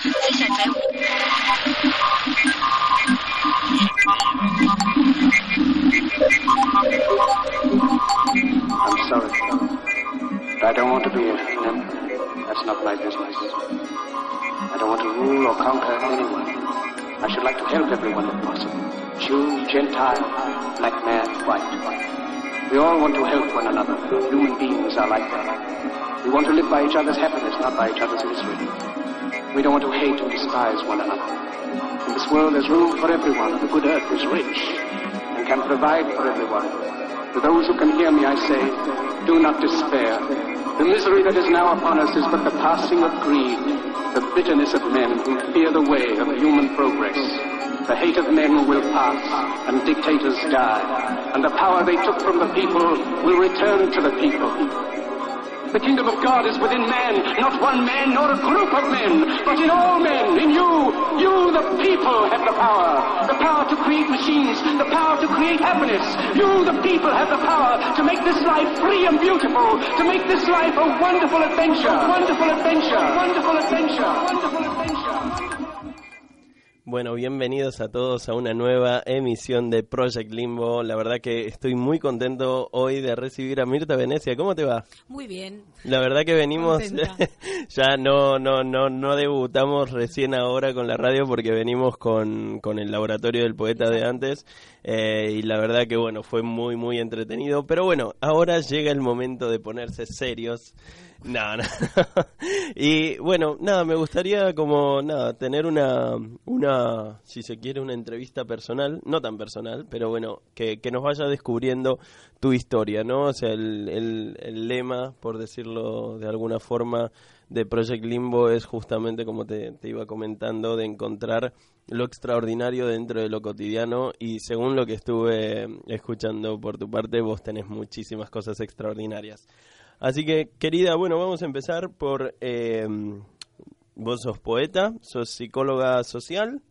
I'm sorry, but I don't want to be a limp. That's not my business. I don't want to rule or conquer anyone. I should like to help everyone if possible. Jew, Gentile, black man, white. We all want to help one another. Human beings are like that. We want to live by each other's happiness, not by each other's misery. We don't want to hate or despise one another. In this world there's room for everyone. The good earth is rich and can provide for everyone. To those who can hear me, I say, do not despair. The misery that is now upon us is but the passing of greed, the bitterness of men who fear the way of human progress. The hate of men will pass, and dictators die, and the power they took from the people will return to the people. The kingdom of God is within man, not one man nor a group of men, but in all men, in you. You, the people, have the power. The power to create machines, the power to create happiness. You, the people, have the power to make this life free and beautiful, to make this life a wonderful adventure, wonderful adventure, wonderful adventure, wonderful adventure. Bueno, bienvenidos a todos a una nueva emisión de Project Limbo. La verdad que estoy muy contento hoy de recibir a Mirta Venecia. ¿Cómo te va? Muy bien. La verdad que venimos, ya no, no, no, no debutamos recién ahora con la radio porque venimos con, con el laboratorio del poeta de antes eh, y la verdad que bueno, fue muy, muy entretenido. Pero bueno, ahora llega el momento de ponerse serios. No, no. y bueno, nada, me gustaría como, nada, tener una, una, si se quiere, una entrevista personal, no tan personal, pero bueno, que, que nos vaya descubriendo tu historia, ¿no? O sea, el, el, el lema, por decirlo de alguna forma, de Project Limbo es justamente, como te, te iba comentando, de encontrar lo extraordinario dentro de lo cotidiano y según lo que estuve escuchando por tu parte, vos tenés muchísimas cosas extraordinarias. Así que, querida, bueno, vamos a empezar por... eh, vos sos poeta, sos psicóloga social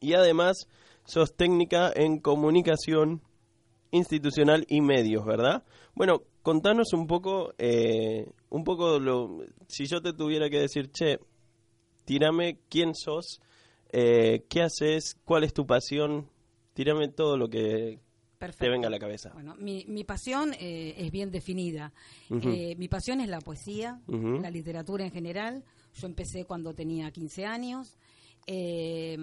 y además sos técnica en comunicación institucional y medios, ¿verdad? Bueno, contanos un poco, eh, un poco lo, si yo te tuviera que decir, che, tírame quién sos, eh, qué haces, cuál es tu pasión, tírame todo lo que te venga a la cabeza. Bueno, mi, mi pasión eh, es bien definida. Eh, mi pasión es la poesía, la literatura en general. Yo empecé cuando tenía 15 años eh,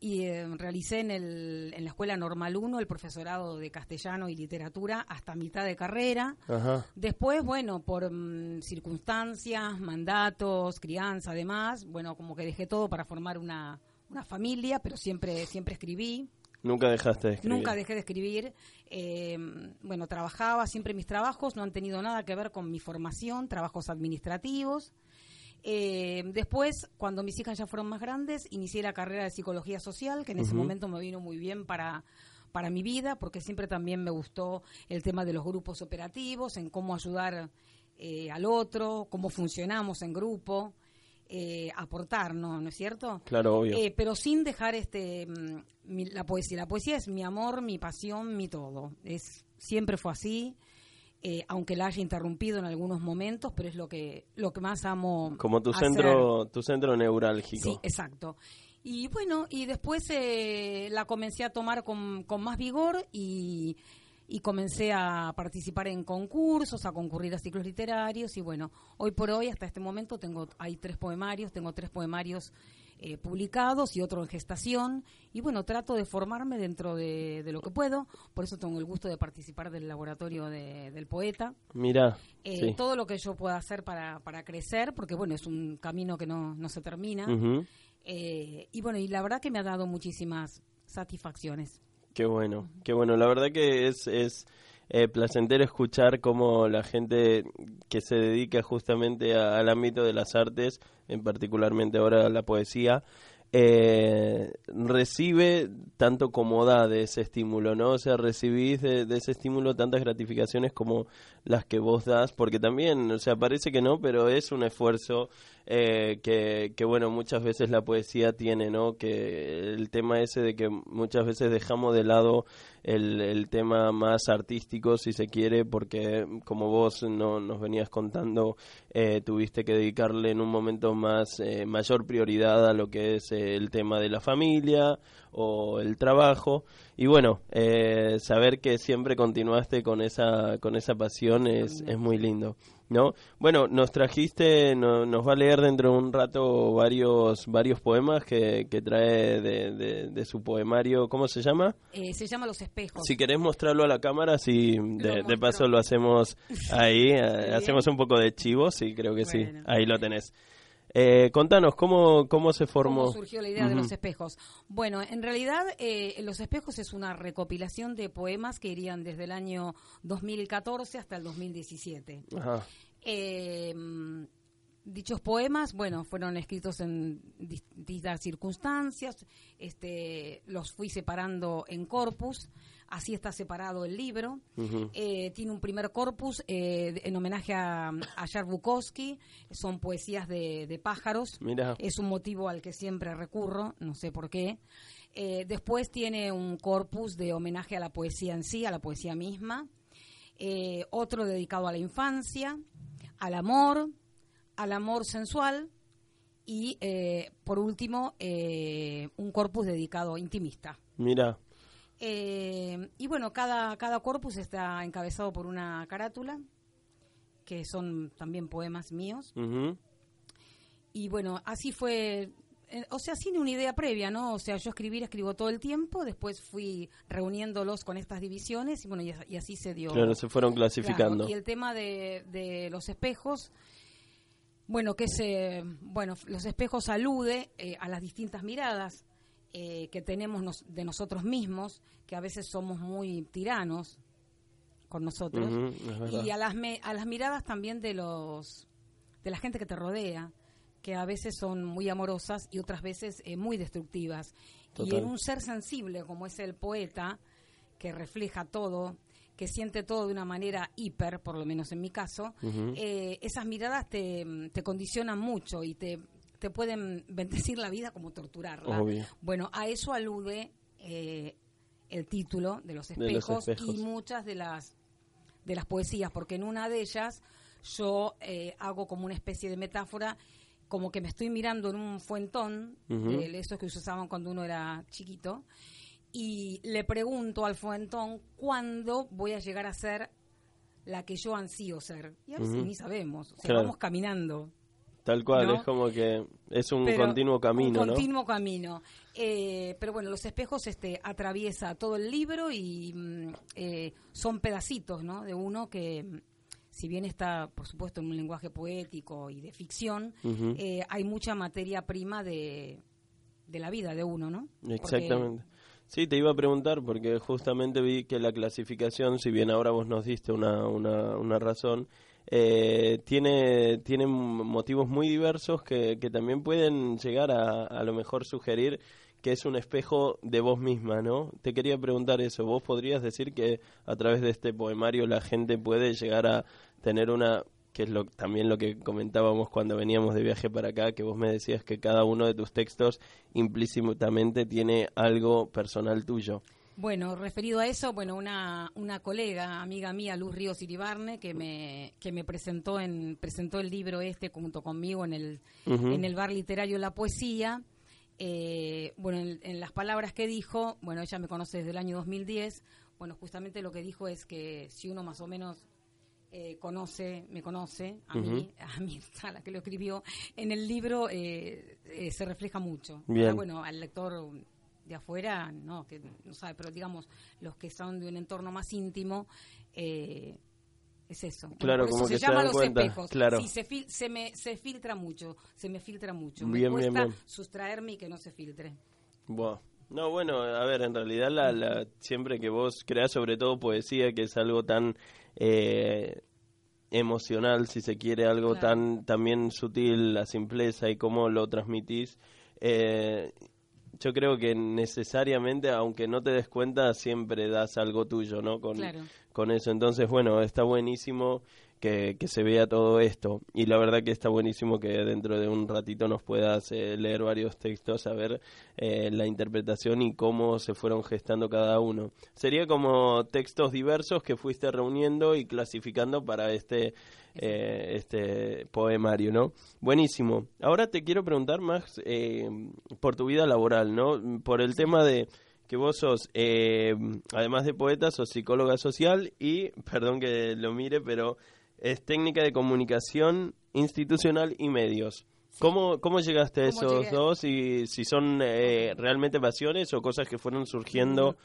y eh, realicé en, el, en la Escuela Normal 1 el profesorado de castellano y literatura hasta mitad de carrera. Ajá. Después, bueno, por mm, circunstancias, mandatos, crianza, además, bueno, como que dejé todo para formar una, una familia, pero siempre, siempre escribí. Nunca dejaste de escribir. Nunca dejé de escribir. Eh, bueno, trabajaba, siempre mis trabajos no han tenido nada que ver con mi formación, trabajos administrativos. Eh, después, cuando mis hijas ya fueron más grandes, inicié la carrera de psicología social, que en ese momento me vino muy bien para, para mi vida, porque siempre también me gustó el tema de los grupos operativos, en cómo ayudar eh, al otro, cómo funcionamos en grupo, eh, aportar, ¿no? ¿No es cierto? Claro, obvio. Eh, pero sin dejar este mm, mi- la poesía. La poesía es mi amor, mi pasión, mi todo. Es siempre fue así, eh, aunque la haya interrumpido en algunos momentos, pero es lo que lo que más amo. Como tu hacer. centro, tu centro neurálgico. Sí, exacto. Y bueno, y después eh, la comencé a tomar con, con más vigor y, y comencé a participar en concursos, a concurrir a ciclos literarios y bueno, hoy por hoy, hasta este momento, tengo hay tres poemarios, tengo tres poemarios eh, publicados y otro en gestación y bueno, trato de formarme dentro de, de lo que puedo, por eso tengo el gusto de participar del laboratorio de- del poeta. Mira, Eh, sí. Todo lo que yo pueda hacer para, para crecer, porque bueno, es un camino que no, no se termina. Eh, y bueno, y la verdad que me ha dado muchísimas satisfacciones. Qué bueno, qué bueno. La verdad que es, es eh, placentero escuchar cómo la gente que se dedica justamente a- al ámbito de las artes, en particularmente ahora la poesía, eh, recibe tanto como da de ese estímulo, ¿no? O sea, recibís de, de ese estímulo tantas gratificaciones como las que vos das, porque también, o sea, parece que no, pero es un esfuerzo eh, que, que, bueno, muchas veces la poesía tiene, ¿no? Que el tema ese de que muchas veces dejamos de lado el, el tema más artístico, si se quiere, porque como vos no, nos venías contando, eh, tuviste que dedicarle en un momento más eh, mayor prioridad a lo que es eh, el tema de la familia o el trabajo. Y bueno eh, saber que siempre continuaste con esa con esa pasión es, es muy lindo no bueno nos trajiste no- nos va a leer dentro de un rato varios varios poemas que, que trae de, de- de su poemario. Cómo se llama Eh, se llama Los Espejos. si querés mostrarlo a la cámara, si de, paso lo hacemos ahí, eh, hacemos un poco de chivo, sí, creo que sí, ahí lo tenés. Eh, contanos, ¿cómo, ¿cómo se formó? ¿Cómo surgió la idea de los espejos? Bueno, en realidad eh, Los Espejos es una recopilación de poemas que irían desde el año 2014 hasta el 2017. Ajá. Eh, dichos poemas, bueno, fueron escritos en distintas circunstancias, este, los fui separando en corpus, así está separado el libro. Eh, tiene un primer corpus eh, en homenaje a, a Jar Bukowski, son poesías de, de pájaros. Es un motivo al que siempre recurro, no sé por qué. Eh, después tiene un corpus de homenaje a la poesía en sí, a la poesía misma. Otro dedicado a la infancia, al amor, al amor sensual. Y eh, por último, eh, un corpus dedicado intimista. Mira, Eh, y bueno, cada, cada corpus está encabezado por una carátula, que son también poemas míos. Y bueno, así fue, eh, o sea, sin una idea previa, ¿no? O sea, yo escribir, escribo todo el tiempo, después fui reuniéndolos con estas divisiones y bueno, y, y así se dio. claro, se fueron clasificando. Claro, y el tema de, de los espejos, bueno, que se, bueno, los espejos alude eh, a las distintas miradas eh, que tenemos nos- de nosotros mismos, que a veces somos muy tiranos con nosotros, y a las, me- a las miradas también de los de la gente que te rodea, que a veces son muy amorosas y otras veces eh, muy destructivas. Y en un ser sensible como es el poeta, que refleja todo, que siente todo de una manera hiper, por lo menos en mi caso, eh, esas miradas te, te condicionan mucho y te, te pueden bendecir la vida como torturarla. Obvio. Bueno, a eso alude eh, el título de los, De los espejos y muchas de las de las poesías, porque en una de ellas yo eh, hago como una especie de metáfora, como que me estoy mirando en un fuentón, de esos que se usaban cuando uno era chiquito, y le pregunto al fuentón cuándo voy a llegar a ser la que yo ansío ser. Y a veces ni sabemos, o sea, Claro. vamos caminando. Tal cual, ¿no? es como que es un Pero continuo camino, un ¿no? continuo camino. Eh, pero bueno, los espejos este, atraviesa todo el libro y mm, eh, son pedacitos ¿no? de uno que, mm, si bien está, por supuesto, en un lenguaje poético y de ficción, eh, hay mucha materia prima de, de la vida de uno, ¿no? Porque- Exactamente. Sí, te iba a preguntar porque justamente vi que la clasificación, si bien ahora vos nos diste una, una, una razón, eh, tiene, tiene motivos muy diversos que, que también pueden llegar a, a lo mejor sugerir que es un espejo de vos misma, ¿no? Te quería preguntar eso. ¿Vos podrías decir que a través de este poemario la gente puede llegar a tener una que es lo, también lo que comentábamos cuando veníamos de viaje para acá, que vos me decías que cada uno de tus textos implícitamente tiene algo personal tuyo. Bueno, referido a eso, bueno, una, una colega, amiga mía, Luz Ríos Iribarne, que me, que me presentó en, presentó el libro este junto conmigo en el, en el bar literario La Poesía. Eh, bueno, en, en las palabras que dijo, bueno, ella me conoce desde el año 2010, bueno, justamente lo que dijo es que si uno más o menos eh, conoce, me conoce, a mí, a mí, a la que lo escribió, en el libro eh, eh, se refleja mucho. Bueno, al lector de afuera, no, que no sabe, pero digamos, los que son de un entorno más íntimo, eh, Es eso. Claro, por como que se llama los cuenta, espejos. claro. Sí, se, fil- se me se filtra mucho, se me filtra mucho. Bien, me cuesta bien. sustraerme y que no se filtre. Buah. No, bueno, a ver, en realidad la, la- siempre que vos creas sobre todo poesía, que es algo tan eh, emocional, si se quiere, algo Claro. tan también sutil, la simpleza y cómo lo transmitís, eh, yo creo que necesariamente, aunque no te des cuenta, siempre das algo tuyo, ¿no? Con, Claro. con eso. Entonces, bueno, está buenísimo que, que se vea todo esto. Y la verdad que está buenísimo que dentro de un ratito nos puedas eh, leer varios textos, a ver eh, la interpretación y cómo se fueron gestando cada uno. Sería como textos diversos que fuiste reuniendo y clasificando para este, eh, este poemario, ¿no? Buenísimo. Ahora te quiero preguntar más eh, por tu vida laboral, ¿no? Por el tema de que vos sos, eh, además de poeta, sos psicóloga social y, perdón que lo mire, pero es técnica de comunicación institucional y medios. ¿Cómo, ¿Cómo llegaste a ¿Cómo esos llegué? dos y si son eh, realmente pasiones o cosas que fueron surgiendo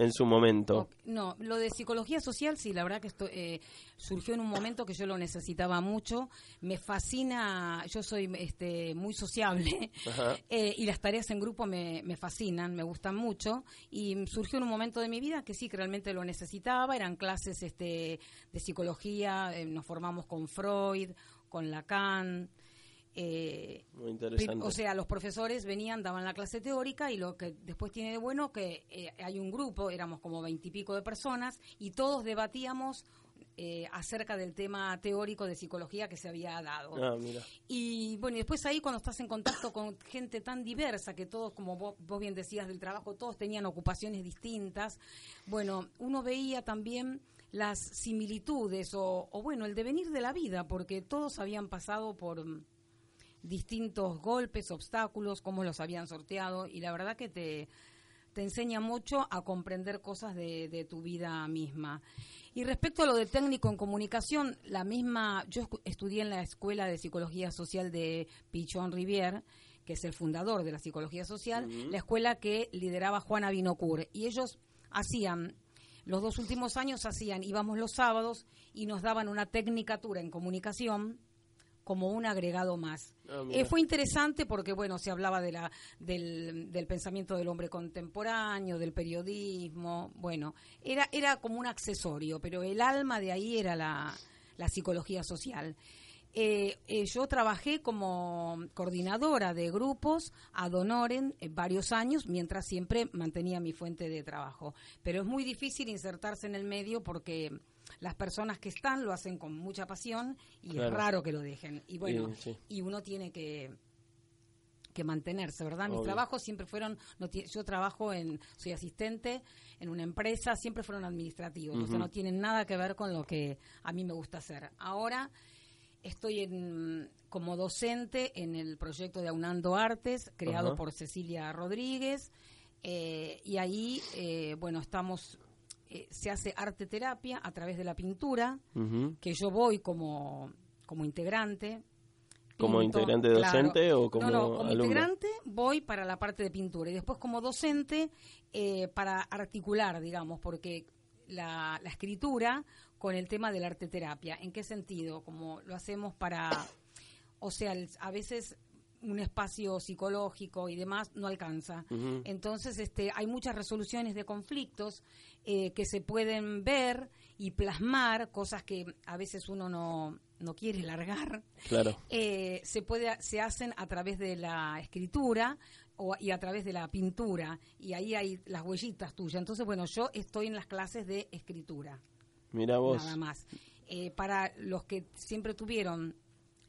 en su momento? No, lo de psicología social, sí, la verdad que esto eh, surgió en un momento que yo lo necesitaba mucho. Me fascina, yo soy este, muy sociable eh, y las tareas en grupo me, me fascinan, me gustan mucho. Y surgió en un momento de mi vida que sí, que realmente lo necesitaba. Eran clases este, de psicología, eh, nos formamos con Freud, con Lacan. Eh, Muy interesante. O sea, los profesores venían, daban la clase teórica y lo que después tiene de bueno que eh, hay un grupo, éramos como veintipico de personas y todos debatíamos eh, acerca del tema teórico de psicología que se había dado. ah, mira. Y bueno, y después ahí cuando estás en contacto con gente tan diversa, que todos, como vos, vos bien decías del trabajo, todos tenían ocupaciones distintas, bueno, uno veía también las similitudes o, o bueno, el devenir de la vida, porque todos habían pasado por distintos golpes, obstáculos, cómo los habían sorteado y la verdad que te, te enseña mucho a comprender cosas de, de tu vida misma. Y respecto a lo de técnico en comunicación, la misma, yo estudié en la Escuela de Psicología Social de Pichón Rivière, que es el fundador de la psicología social, la escuela que lideraba Juana Binocur. Y ellos hacían, los dos últimos años hacían, íbamos los sábados y nos daban una tecnicatura en comunicación como un agregado más. Ah. Eh, fue interesante porque, bueno, se hablaba de la, del, del pensamiento del hombre contemporáneo, del periodismo, bueno, era, era como un accesorio, pero el alma de ahí era la, la psicología social. Eh, eh, yo trabajé como coordinadora de grupos eh, varios años, mientras siempre mantenía mi fuente de trabajo. Pero es muy difícil insertarse en el medio porque las personas que están lo hacen con mucha pasión y es raro que lo dejen. Y bueno, Y, sí. y uno tiene que que mantenerse, ¿verdad? Mis Obvio. trabajos siempre fueron, no yo trabajo en, soy asistente en una empresa, siempre fueron administrativos, o sea, no tienen nada que ver con lo que a mí me gusta hacer. Ahora estoy en, como docente en el proyecto de Aunando Artes, creado por Cecilia Rodríguez, eh, y ahí, eh, bueno, estamos, eh, se hace arte terapia a través de la pintura, que yo voy como, como integrante. ¿Como integrante docente o como No, no, como alumno? integrante voy para la parte de pintura y después como docente eh, para articular, digamos, porque la, la escritura con el tema de la arte terapia. ¿En qué sentido? Como lo hacemos para, o sea, el- a veces un espacio psicológico y demás no alcanza. Entonces, este, hay muchas resoluciones de conflictos eh, que se pueden ver y plasmar, cosas que a veces uno no, no quiere largar. Claro. Eh, se puede se hacen a través de la escritura o, y a través de la pintura y ahí hay las huellitas tuyas. Entonces, bueno, yo estoy en las clases de escritura Mira vos. nada más. Eh, para los que siempre tuvieron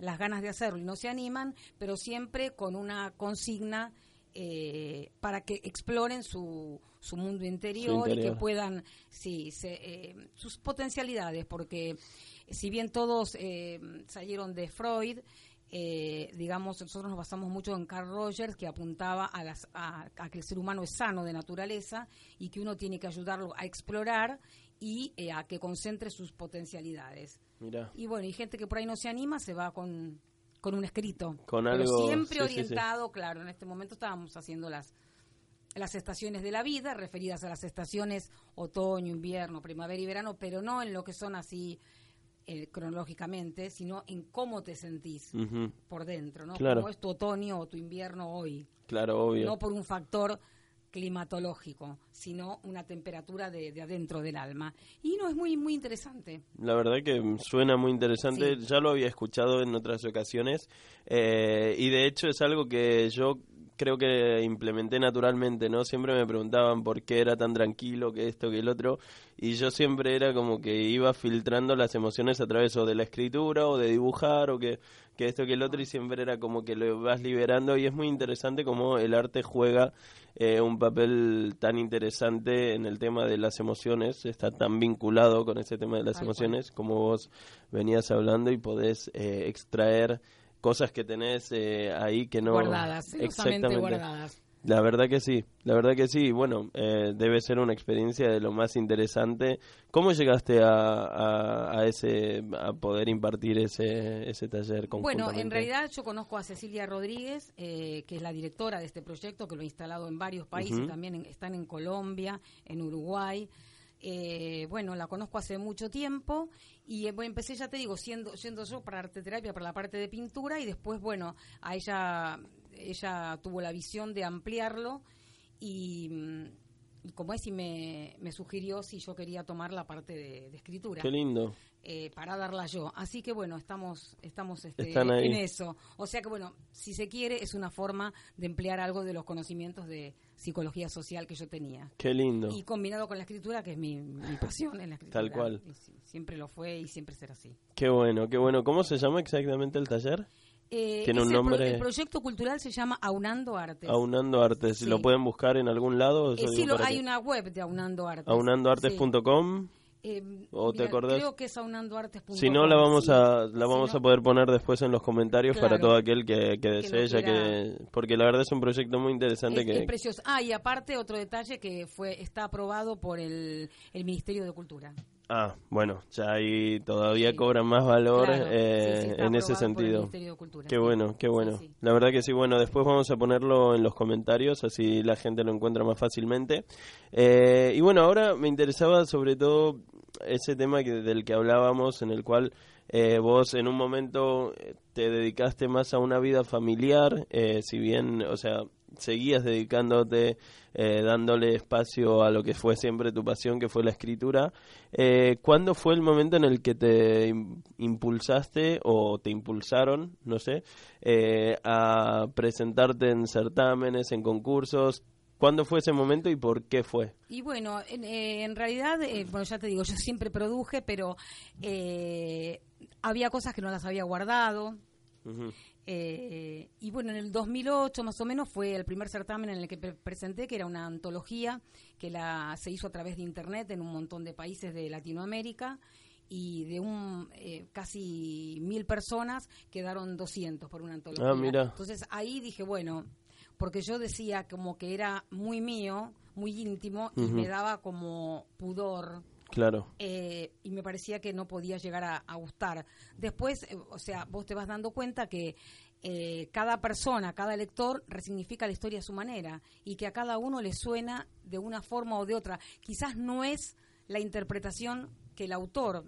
las ganas de hacerlo y no se animan, pero siempre con una consigna eh, para que exploren su, su mundo interior, y interior. que puedan, sí, se, eh, sus potencialidades, porque si bien todos eh, salieron de Freud, eh, digamos, nosotros nos basamos mucho en Carl Rogers, que apuntaba a, las, a, a que el ser humano es sano de naturaleza y que uno tiene que ayudarlo a explorar y eh, a que concentre sus potencialidades. Y bueno, y gente que por ahí no se anima se va con, con un escrito. Con Pero algo, siempre sí, sí, sí. orientado, claro, en este momento estábamos haciendo las las estaciones de la vida, referidas a las estaciones otoño, invierno, primavera y verano, pero no en lo que son así eh, cronológicamente, sino en cómo te sentís por dentro, ¿no? Claro. Cómo es tu otoño o tu invierno hoy. Claro, obvio. No por un factor climatológico, sino una temperatura de, de adentro del alma. Y no, es muy, muy interesante. La verdad que suena muy interesante. Sí. Ya lo había escuchado en otras ocasiones eh, y de hecho es algo que yo creo que implementé naturalmente, ¿no? Siempre me preguntaban por qué era tan tranquilo, que esto, que el otro, y yo siempre era como que iba filtrando las emociones a través o de la escritura o de dibujar o que, que esto, que el otro, y siempre era como que lo vas liberando y es muy interesante cómo el arte juega eh, un papel tan interesante en el tema de las emociones, está tan vinculado con ese tema de las emociones como vos venías hablando y podés eh, extraer cosas que tenés eh, ahí que no guardadas, celosamente guardadas. la verdad que sí, la verdad que sí. Bueno, eh, debe ser una experiencia de lo más interesante. ¿Cómo llegaste a, a, a ese a poder impartir ese ese taller Bueno, en realidad yo conozco a Cecilia Rodríguez, eh, que es la directora de este proyecto, que lo ha instalado en varios países, también en- están en Colombia, en Uruguay. Eh, bueno, la conozco hace mucho tiempo y eh, empecé, ya te digo, siendo, yo para arte terapia, para la parte de pintura y después, bueno, a ella, ella tuvo la visión de ampliarlo y, mm, como es, y me, me sugirió si yo quería tomar la parte de, de escritura Qué lindo. Eh, para darla yo. Así que bueno, estamos estamos este, en eso. O sea que bueno, si se quiere es una forma de emplear algo de los conocimientos de psicología social que yo tenía. Qué lindo. Y combinado con la escritura, que es mi, mi pasión en la escritura. Tal cual. Y sí, siempre lo fue y siempre será así. Qué bueno, qué bueno. ¿Cómo se llama exactamente el taller? Eh, Tiene un pro- nombre- el proyecto cultural se llama Aunando Artes. Aunando Artes. Sí. ¿Lo pueden buscar en algún lado? Eh, sí, lo- hay que- una web de Aunando Artes. Aunandoartes.com. Sí. Eh, ¿O te mira, acordás? Creo que es aunandoartes.com. Si no, la vamos sí. a la Si vamos no- a poder poner después en los comentarios para todo aquel que, que desee, quiera. que porque la verdad es un proyecto muy interesante Es, que es precioso. Ah, y aparte otro detalle que fue está aprobado por el, el Ministerio de Cultura. Ah bueno ya ahí todavía Sí. cobra más valor Claro, eh, sí, en ese sentido. Qué bueno, qué bueno. sí. La verdad que sí, bueno, después vamos a ponerlo en los comentarios, así la gente lo encuentra más fácilmente. Eh, y bueno, ahora me interesaba sobre todo ese tema que, del que hablábamos, en el cual eh, vos en un momento eh, te dedicaste más a una vida familiar, eh, si bien, o sea, seguías dedicándote, eh, dándole espacio a lo que fue siempre tu pasión, que fue la escritura. Eh, ¿Cuándo fue el momento en el que te im- impulsaste o te impulsaron, no sé, eh, a presentarte en certámenes, en concursos? ¿Cuándo fue ese momento y por qué fue? Y bueno, en, eh, en realidad, eh, bueno, ya te digo, yo siempre produje, pero eh, había cosas que no las había guardado. Ujú. Eh, y bueno, en el 2008 más o menos fue el primer certamen en el que pre- presenté, que era una antología que la, se hizo a través de internet en un montón de países de Latinoamérica y de un eh, casi mil personas quedaron 200 por una antología. Ah, mira. Entonces ahí dije, bueno, porque yo decía como que era muy mío, muy íntimo y me daba como pudor Claro, eh, y me parecía que no podía llegar a, gustar. Después, eh, o sea, vos te vas dando cuenta que eh, cada persona, cada lector resignifica la historia a su manera y que a cada uno le suena de una forma o de otra. Quizás no es la interpretación que el autor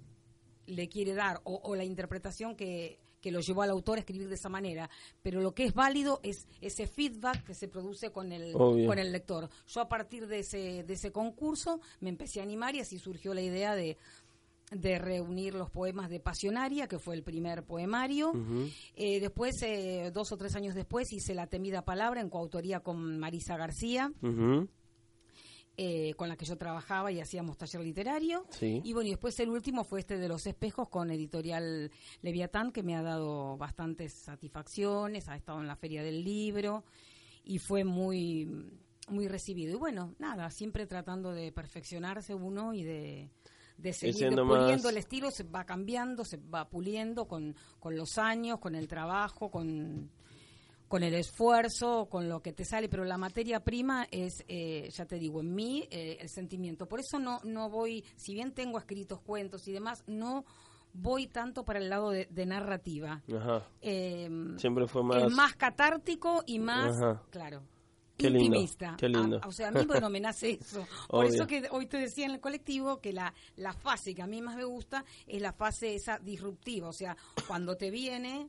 le quiere dar o la interpretación que, que lo llevó al autor a escribir de esa manera, pero lo que es válido es ese feedback que se produce con el, Obvio. con el lector. Yo a partir de ese, de ese concurso me empecé a animar y así surgió la idea de, de reunir los poemas de Pasionaria, que fue el primer poemario. Eh, después, eh, dos o tres años después, hice La temida palabra en coautoría con Marisa García. Eh, con la que yo trabajaba y hacíamos taller literario. Sí. Y bueno, y después el último fue este de los espejos con editorial Leviatán, que me ha dado bastantes satisfacciones, ha estado en la feria del libro y fue muy muy recibido. Y bueno, nada, siempre tratando de perfeccionarse uno y de, de seguir puliendo el estilo, se va cambiando, se va puliendo con, con los años, con el trabajo, con con el esfuerzo, con lo que te sale, pero la materia prima es, eh, ya te digo, en mí eh, el sentimiento. Por eso no, no voy, si bien tengo escritos cuentos y demás, no voy tanto para el lado de, de narrativa. Ajá. Eh, Siempre fue más... es más catártico y más, Ajá. claro. Qué lindo, intimista. qué lindo. A- o sea, a mí, bueno, me nace eso. Por Obvio. eso que hoy te decía en el colectivo que la, la fase que a mí más me gusta es la fase esa disruptiva. O sea, cuando te viene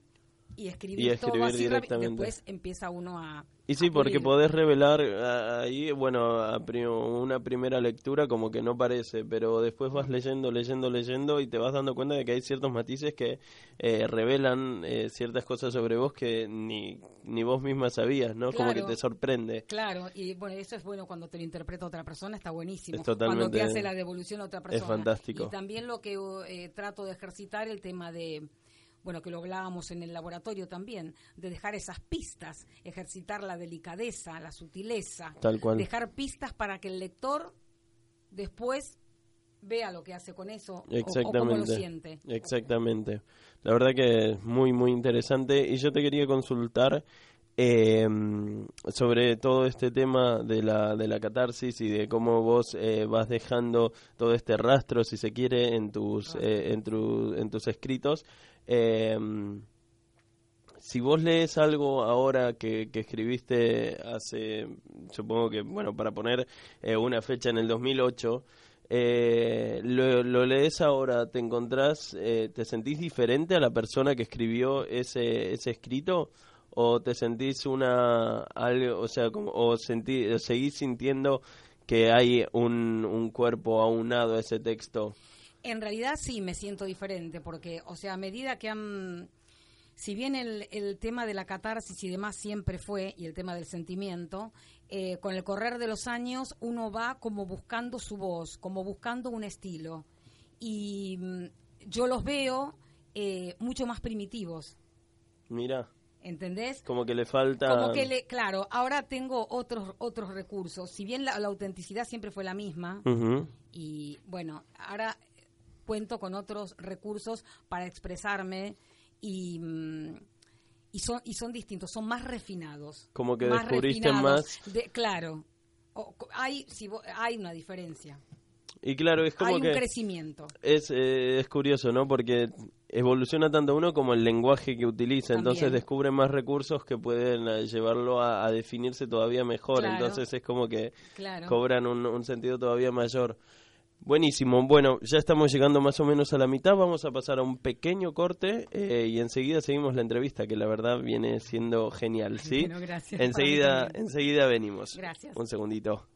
y escribir, Y todo escribir así rápido, directamente. después empieza uno a. Y sí, a porque podés revelar ah, ahí, bueno, a pri- una primera lectura como que no parece, pero después vas leyendo, leyendo, leyendo y te vas dando cuenta de que hay ciertos matices que eh, revelan eh, ciertas cosas sobre vos que ni, ni vos misma sabías, ¿no? Como que te sorprende. Claro, y bueno, eso es bueno cuando te lo interpreta otra persona, está buenísimo. Es totalmente- cuando te hace la devolución a otra persona. fantástico. Y también lo que eh, trato de ejercitar, el tema de, bueno, que lo hablábamos en el laboratorio también, de dejar esas pistas, ejercitar la delicadeza, la sutileza. Tal cual. Dejar pistas para que el lector después vea lo que hace con eso o- o, cómo lo Exactamente. siente. Exactamente. La verdad que es muy, muy interesante. Y yo te quería consultar eh, sobre todo este tema de la, de la catarsis y de cómo vos eh, vas dejando todo este rastro, si se quiere, en tus, eh, en, tu- en tus escritos. Eh, si vos lees algo ahora que, que escribiste hace, supongo que, bueno, para poner eh, una fecha en el 2008, eh, lo, lees ahora, te encontrás, eh, te sentís diferente a la persona que escribió ese, ese escrito o te sentís una, algo, o sea, como, o, sentí, seguís sintiendo que hay un, un cuerpo aunado a ese texto. En realidad sí me siento diferente, porque, o sea, a medida que han... Si bien el, el tema de la catarsis y demás siempre fue, y el tema del sentimiento, eh, con el correr de los años uno va como buscando su voz, como buscando un estilo. Y mm, yo los veo eh, mucho más primitivos, Mira, ¿entendés? como que le falta... Como que, le, claro, ahora tengo otros otros recursos. Si bien la, la autenticidad siempre fue la misma, y bueno, ahora cuento con otros recursos para expresarme y, mm, y, son, y son distintos, son más refinados. Como que más descubriste refinados. De- claro, O- hay, si hay una diferencia, Y claro, es como hay un que... crecimiento. Es, eh, es curioso, ¿no? Porque evoluciona tanto uno como el lenguaje que utiliza, entonces descubre más recursos que pueden eh, llevarlo a, a definirse todavía mejor, Claro. entonces es como que Claro. cobran un, un sentido todavía mayor. Buenísimo, bueno, ya estamos llegando más o menos a la mitad, vamos a pasar a un pequeño corte eh, y enseguida seguimos la entrevista, que la verdad viene siendo genial, ¿sí? Bueno, gracias. Enseguida, enseguida venimos. Gracias. Un segundito.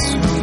to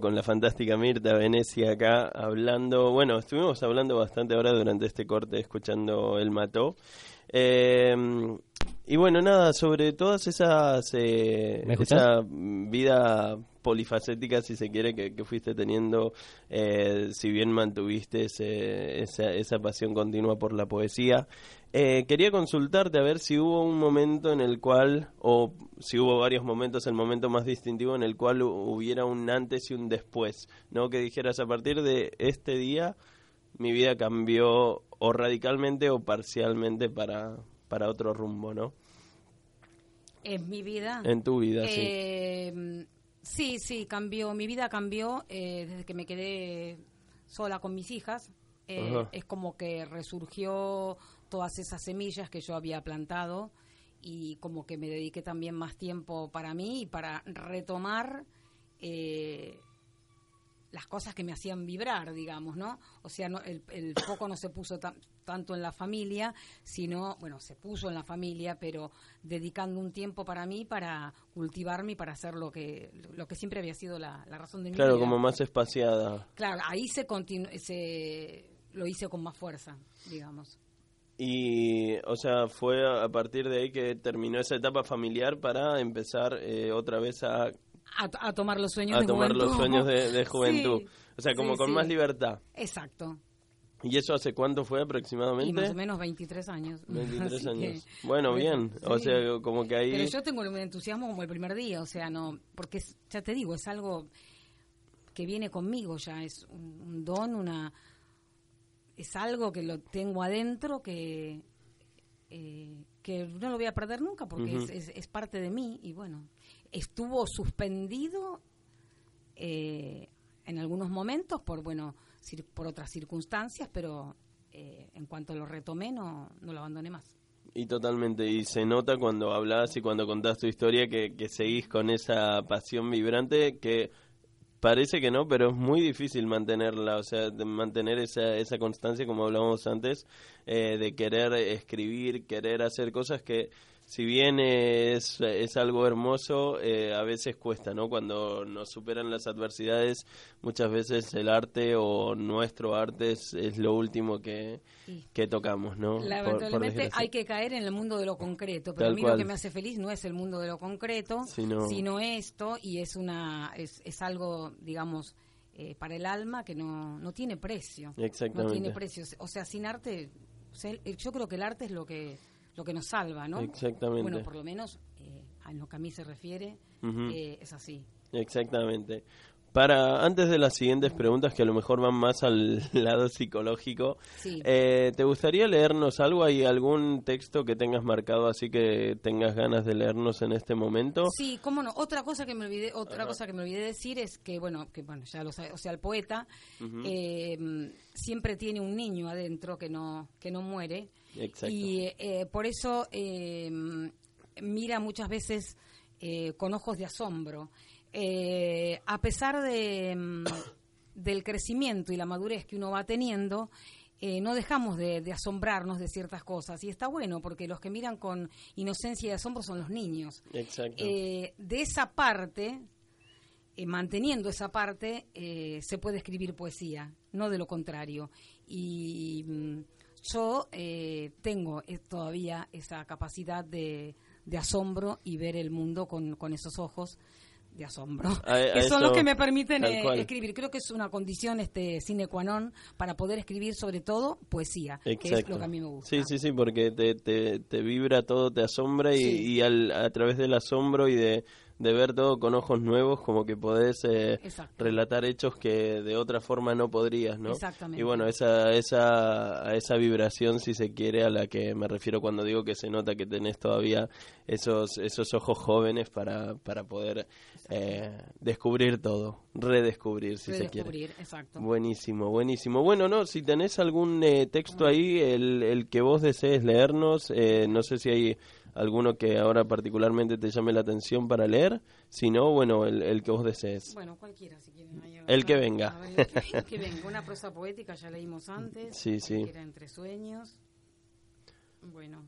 con la fantástica Mirta Venecia acá hablando. Bueno, estuvimos hablando bastante ahora durante este corte, escuchando El Mató. Eh, y bueno, nada, sobre todas esas. Eh, esa vida polifacética, si se quiere, que, que fuiste teniendo, eh, si bien mantuviste ese- esa, esa pasión continua por la poesía. Eh, quería consultarte a ver si hubo un momento en el cual, o si hubo varios momentos, el momento más distintivo en el cual hu- hubiera un antes y un después, ¿no? Que dijeras, a partir de este día, mi vida cambió o radicalmente o parcialmente para, para otro rumbo, ¿no? En mi vida. En tu vida, sí. Eh, sí, sí, cambió. Mi vida cambió eh, desde que me quedé sola con mis hijas. Eh, es como que resurgió todas esas semillas que yo había plantado y como que me dediqué también más tiempo para mí y para retomar eh, las cosas que me hacían vibrar, digamos, ¿no? O sea, no, el, el foco no se puso tan- tanto en la familia, sino, bueno, se puso en la familia, pero dedicando un tiempo para mí, para cultivarme y para hacer lo que, lo que siempre había sido la, la razón de mi Claro, vida. como más espaciada. Claro, ahí se, se lo hice con más fuerza, digamos. Y, o sea, fue a a partir de ahí que terminó esa etapa familiar para empezar eh, otra vez a, A, a tomar los sueños a de tomar los juventud. sueños de, de juventud. Sí, o sea, como sí, con sí. más libertad. Exacto. ¿Y eso hace cuánto fue aproximadamente? Y más o menos 23 años. 23 Así años. que- Bueno, bien. O sea, como que ahí... Pero yo tengo un entusiasmo como el primer día, o sea, no, porque es- ya te digo, es algo que viene conmigo ya, es un, un don, una, es algo que lo tengo adentro que, eh, que no lo voy a perder nunca porque es, es- es parte de mí y bueno, estuvo suspendido eh, en algunos momentos por, bueno, por otras circunstancias, pero eh, en cuanto lo retomé no, no lo abandoné más. Y totalmente, y se nota cuando hablas y cuando contás tu historia que, que seguís con esa pasión vibrante que parece que no, pero es muy difícil mantenerla, o sea, de mantener esa, esa constancia, como hablábamos antes, eh, de querer escribir, querer hacer cosas que, si bien es, es algo hermoso, eh, a veces cuesta, ¿no? Cuando nos superan las adversidades, muchas veces el arte o nuestro arte es, es lo último que, Sí. que tocamos, ¿no? Lamentablemente hay que caer en el mundo de lo concreto, pero Tal a mí lo que me hace feliz no es el mundo de lo concreto, Sino- sino, esto, y es una es, es algo, digamos, eh, para el alma que no, no tiene precio. No Exactamente. tiene precio. O sea, sin arte, o sea, yo creo que el arte es lo que lo que nos salva, ¿no? Exactamente. Bueno, por lo menos eh, a lo que a mí se refiere, eh, es así. Exactamente. Para antes de las siguientes preguntas que a lo mejor van más al lado psicológico, Sí. eh, ¿te gustaría leernos algo? ¿Hay algún texto que tengas marcado así que tengas ganas de leernos en este momento? Sí, cómo no. Otra cosa que me olvidé, otra cosa que me olvidé decir es que bueno, que bueno, ya lo sabe, o sea, el poeta eh, siempre tiene un niño adentro que no que no muere Exacto. y eh, por eso eh, mira muchas veces eh, con ojos de asombro. A pesar de, mm, del crecimiento y la madurez que uno va teniendo, eh, no dejamos de, de asombrarnos de ciertas cosas. Y está bueno, porque los que miran con inocencia y asombro son los niños. Exacto. Eh, de esa parte, eh, manteniendo esa parte, se puede escribir poesía, no de lo contrario. Y mm, yo eh, tengo eh, todavía esa capacidad de, de asombro y ver el mundo con, con esos ojos de asombro, A- a que son los que me permiten eh, escribir. Creo que es una condición este sine qua non para poder escribir sobre todo poesía, que es lo que a mí me gusta. Sí, sí, sí, porque te, te, te vibra todo, te asombra y, Sí. y al, a través del asombro y de, de ver todo con ojos nuevos, como que podés eh, relatar hechos que de otra forma no podrías, ¿no? Exactamente. Y bueno, esa, esa, a esa vibración, si se quiere, a la que me refiero cuando digo que se nota que tenés todavía esos, esos ojos jóvenes para, para poder eh, descubrir todo, redescubrir, si se quiere. Redescubrir, exacto. Buenísimo, buenísimo. Bueno, no, si tenés algún eh, texto ahí, el, el que vos desees leernos, eh, no sé si hay alguno que ahora particularmente te llame la atención para leer, si no, bueno, el, el que vos desees. Bueno, cualquiera, si quieren. ahí El que venga. Ver, el que, el que venga. Una prosa poética, ya leímos antes. Sí, sí. Entre Sueños. Bueno.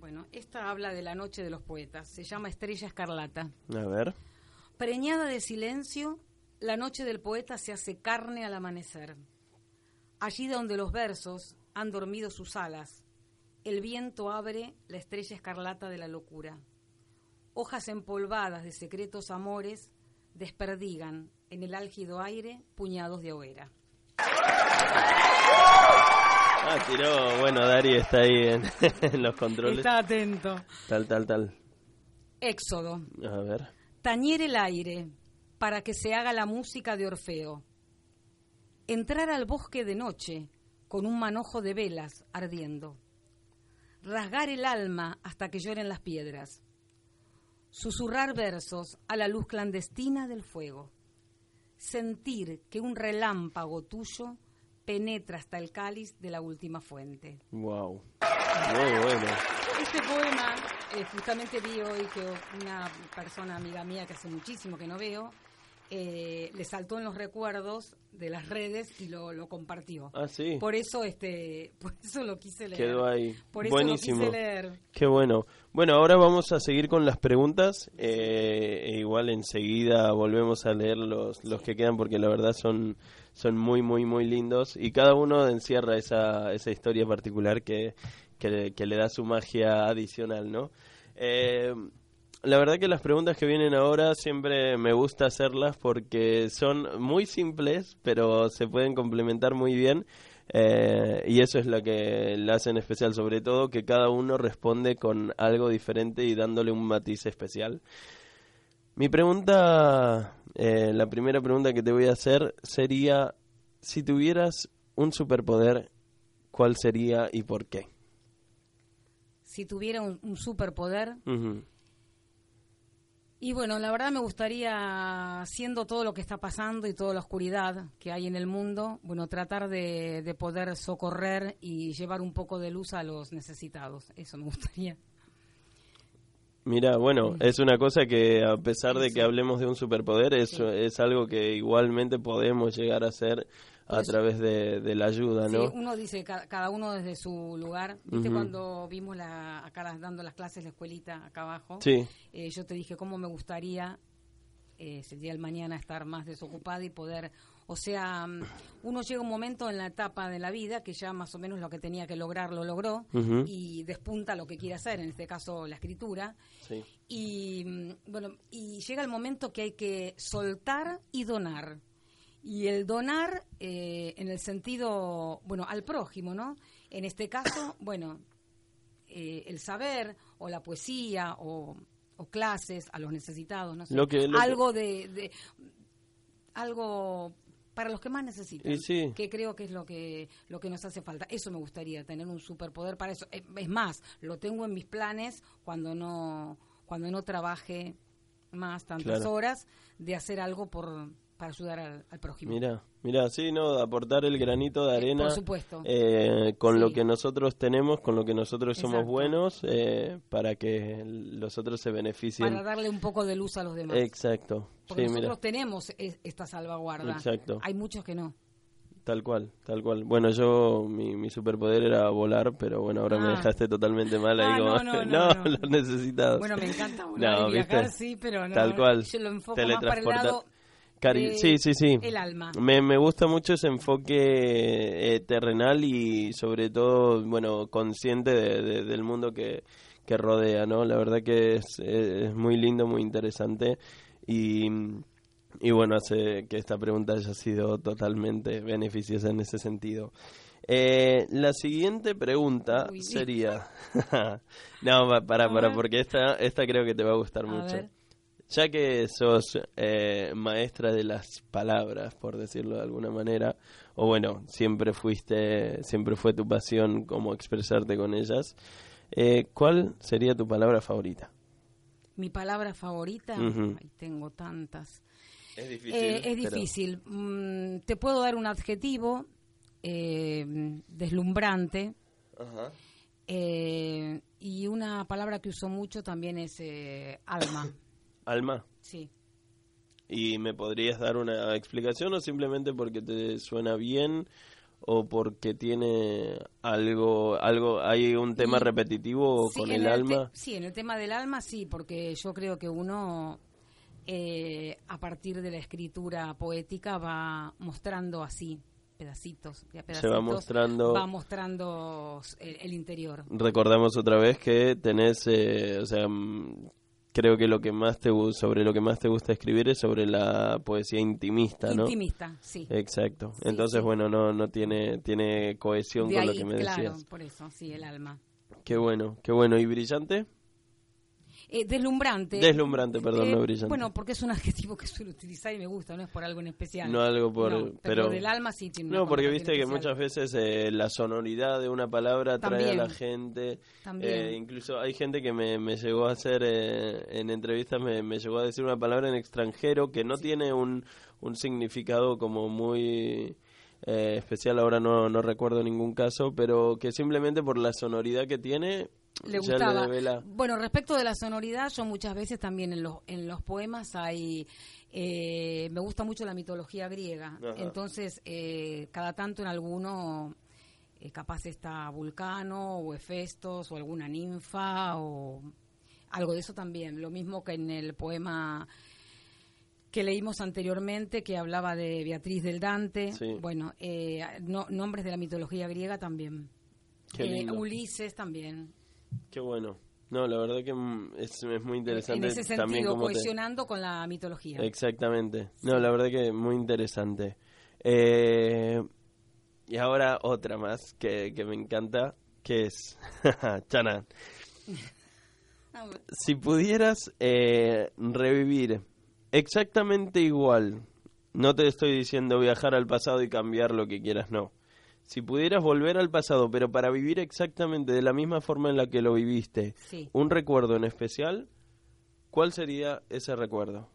Bueno, esta habla de la noche de los poetas. Se llama Estrella Escarlata. A ver. Preñada de silencio, la noche del poeta se hace carne al amanecer. Allí donde los versos han dormido sus alas, el viento abre la estrella escarlata de la locura. Hojas empolvadas de secretos amores desperdigan en el álgido aire puñados de hoguera. Ah, tiró, bueno, Dari está ahí en, en los controles. Está atento. Tal, tal, tal. Éxodo. A ver. Tañer el aire para que se haga la música de Orfeo. Entrar al bosque de noche con un manojo de velas ardiendo. Rasgar el alma hasta que lloren las piedras. Susurrar versos a la luz clandestina del fuego. Sentir que un relámpago tuyo penetra hasta el cáliz de la última fuente. Wow. Muy bueno. Este poema, eh, justamente vi hoy que una persona amiga mía que hace muchísimo que no veo, eh, le saltó en los recuerdos de las redes y lo, lo compartió. Ah, sí. Por eso, este, por eso lo quise leer. Quedó ahí. Por eso Buenísimo. lo quise leer. Qué bueno. Bueno, ahora vamos a seguir con las preguntas. Eh, e igual enseguida volvemos a leer los, los que quedan porque la verdad son, son muy, muy, muy lindos. Y cada uno encierra esa, esa historia particular que, que le da su magia adicional, ¿no? Eh, la verdad que las preguntas que vienen ahora siempre me gusta hacerlas porque son muy simples, pero se pueden complementar muy bien. eh, y eso es lo que la hacen especial, sobre todo que cada uno responde con algo diferente y dándole un matiz especial. Mi pregunta, eh, la primera pregunta que te voy a hacer sería, si tuvieras un superpoder, ¿cuál sería y por qué? Si tuviera un, un superpoder. Y bueno, la verdad me gustaría, siendo todo lo que está pasando y toda la oscuridad que hay en el mundo, bueno, tratar de, de poder socorrer y llevar un poco de luz a los necesitados. Eso me gustaría. Mira, bueno, es una cosa que a pesar de que hablemos de un superpoder, es, es algo que igualmente podemos llegar a hacer a Por eso- través de, de la ayuda, Sí, ¿no? uno dice ca- cada uno desde su lugar. ¿Viste cuando vimos la, acá las- dando las clases, la escuelita acá abajo? Sí, Eh, yo te dije cómo me gustaría eh, el día del mañana estar más desocupada y poder, o sea, mm, uno llega un momento en la etapa de la vida que ya más o menos lo que tenía que lograr lo logró y despunta lo que quiere hacer, en este caso la escritura. Sí. Y mm, bueno, y llega el momento que hay que soltar y donar. Y el donar eh, en el sentido, bueno, al prójimo, ¿no? En este caso, bueno, eh, el saber o la poesía o, o clases a los necesitados, no sé. Lo que- lo que- algo de, de- algo para los que más necesitan. Sí. Que creo que es lo que lo que nos hace falta. Eso me gustaría tener un superpoder para eso. Eh, Es más, lo tengo en mis planes cuando no cuando no trabaje más tantas Claro. horas de hacer algo por para ayudar al, al prójimo. Mira, mira, sí, no, aportar el granito de Eh, arena. por supuesto. eh, con lo que nosotros tenemos, con lo que nosotros somos Exacto. buenos, eh, para que los otros se beneficien. para darle un poco de luz a los demás. Exacto. Porque Sí, nosotros mira, tenemos es- esta salvaguarda. Exacto. Hay muchos que no. tal cual, tal cual. Bueno, yo, mi, mi superpoder era volar, pero bueno, ahora me Ah. dejaste totalmente mal ahí Ah, como, no, no, no, no. lo necesitas. Bueno, me encanta volar No, y viajar, ¿viste? sí, pero no. Tal cual. Yo lo enfoco más para el lado Cari- sí, sí, sí. el alma. Me, me gusta mucho ese enfoque eh, terrenal y sobre todo, bueno, consciente de- de- del mundo que, que rodea, ¿no? La verdad que es, es es muy lindo, muy interesante y, y bueno, hace que esta pregunta haya sido totalmente beneficiosa en ese sentido. Eh, la siguiente pregunta Uy. sería... no, pa- para, para, porque esta, esta creo que te va a gustar A mucho. ver. Ya que sos eh, maestra de las palabras, por decirlo de alguna manera, o bueno, siempre fuiste, siempre fue tu pasión como expresarte con ellas, eh, ¿cuál sería tu palabra favorita? Mi palabra favorita, ay, tengo tantas. Es difícil. Eh, es difícil. Mm, te puedo dar un adjetivo eh, deslumbrante eh, y una palabra que uso mucho también es eh, alma. Alma. Sí. ¿Y me podrías dar una explicación o simplemente porque te suena bien o porque tiene algo, algo hay un tema repetitivo Sí, con el alma? sí, en el tema del alma sí, porque yo creo que uno eh, a partir de la escritura poética va mostrando así pedacitos, de a Se va pedacitos, mostrando- va mostrando el, el interior. recordamos otra vez que tenés, eh, o sea, mm, creo que lo que más te sobre lo que más te gusta escribir es sobre la poesía intimista, ¿no? Intimista, sí. Exacto. Sí, Entonces, sí. bueno, no no tiene tiene cohesión de con ahí, lo que me claro, decías. por eso, sí, el alma. Qué bueno, qué bueno y brillante. Eh, deslumbrante. Deslumbrante, perdón, Eh, no brillante. Bueno, porque es un adjetivo que suelo utilizar y me gusta, no es por algo en especial. No algo por- No, pero- del alma sí tiene No, porque viste que muchas veces eh, la sonoridad de una palabra atrae a la gente. También. Eh, incluso hay gente que me, me llegó a hacer eh, en entrevistas, me, me llegó a decir una palabra en extranjero que no tiene un, un significado como muy eh, especial, ahora no, no recuerdo ningún caso, pero que simplemente por la sonoridad que tiene, le gustaba. devela. Bueno, respecto de la sonoridad, yo muchas veces también en los, en los poemas hay... eh, me gusta mucho la mitología griega. Ajá. Entonces, eh, cada tanto en alguno, eh, capaz está Vulcano o Hefestos o alguna ninfa o algo de eso también. Lo mismo que en el poema que leímos anteriormente, que hablaba de Beatriz del Dante. Sí. Bueno, eh, no- nombres de la mitología griega también. Eh. Ulises también. Qué bueno. No, la verdad que mm, es, es muy interesante en ese también sentido, cómo te- cohesionando con la mitología. Exactamente. No, la verdad que muy interesante. Eh, y ahora otra más que, que me encanta, que es... Chana, Ah, si pudieras eh, revivir exactamente igual, no te estoy diciendo viajar al pasado y cambiar lo que quieras, no. Si pudieras volver al pasado, pero para vivir exactamente de la misma forma en la que lo viviste, Sí. un recuerdo en especial, ¿cuál sería ese recuerdo?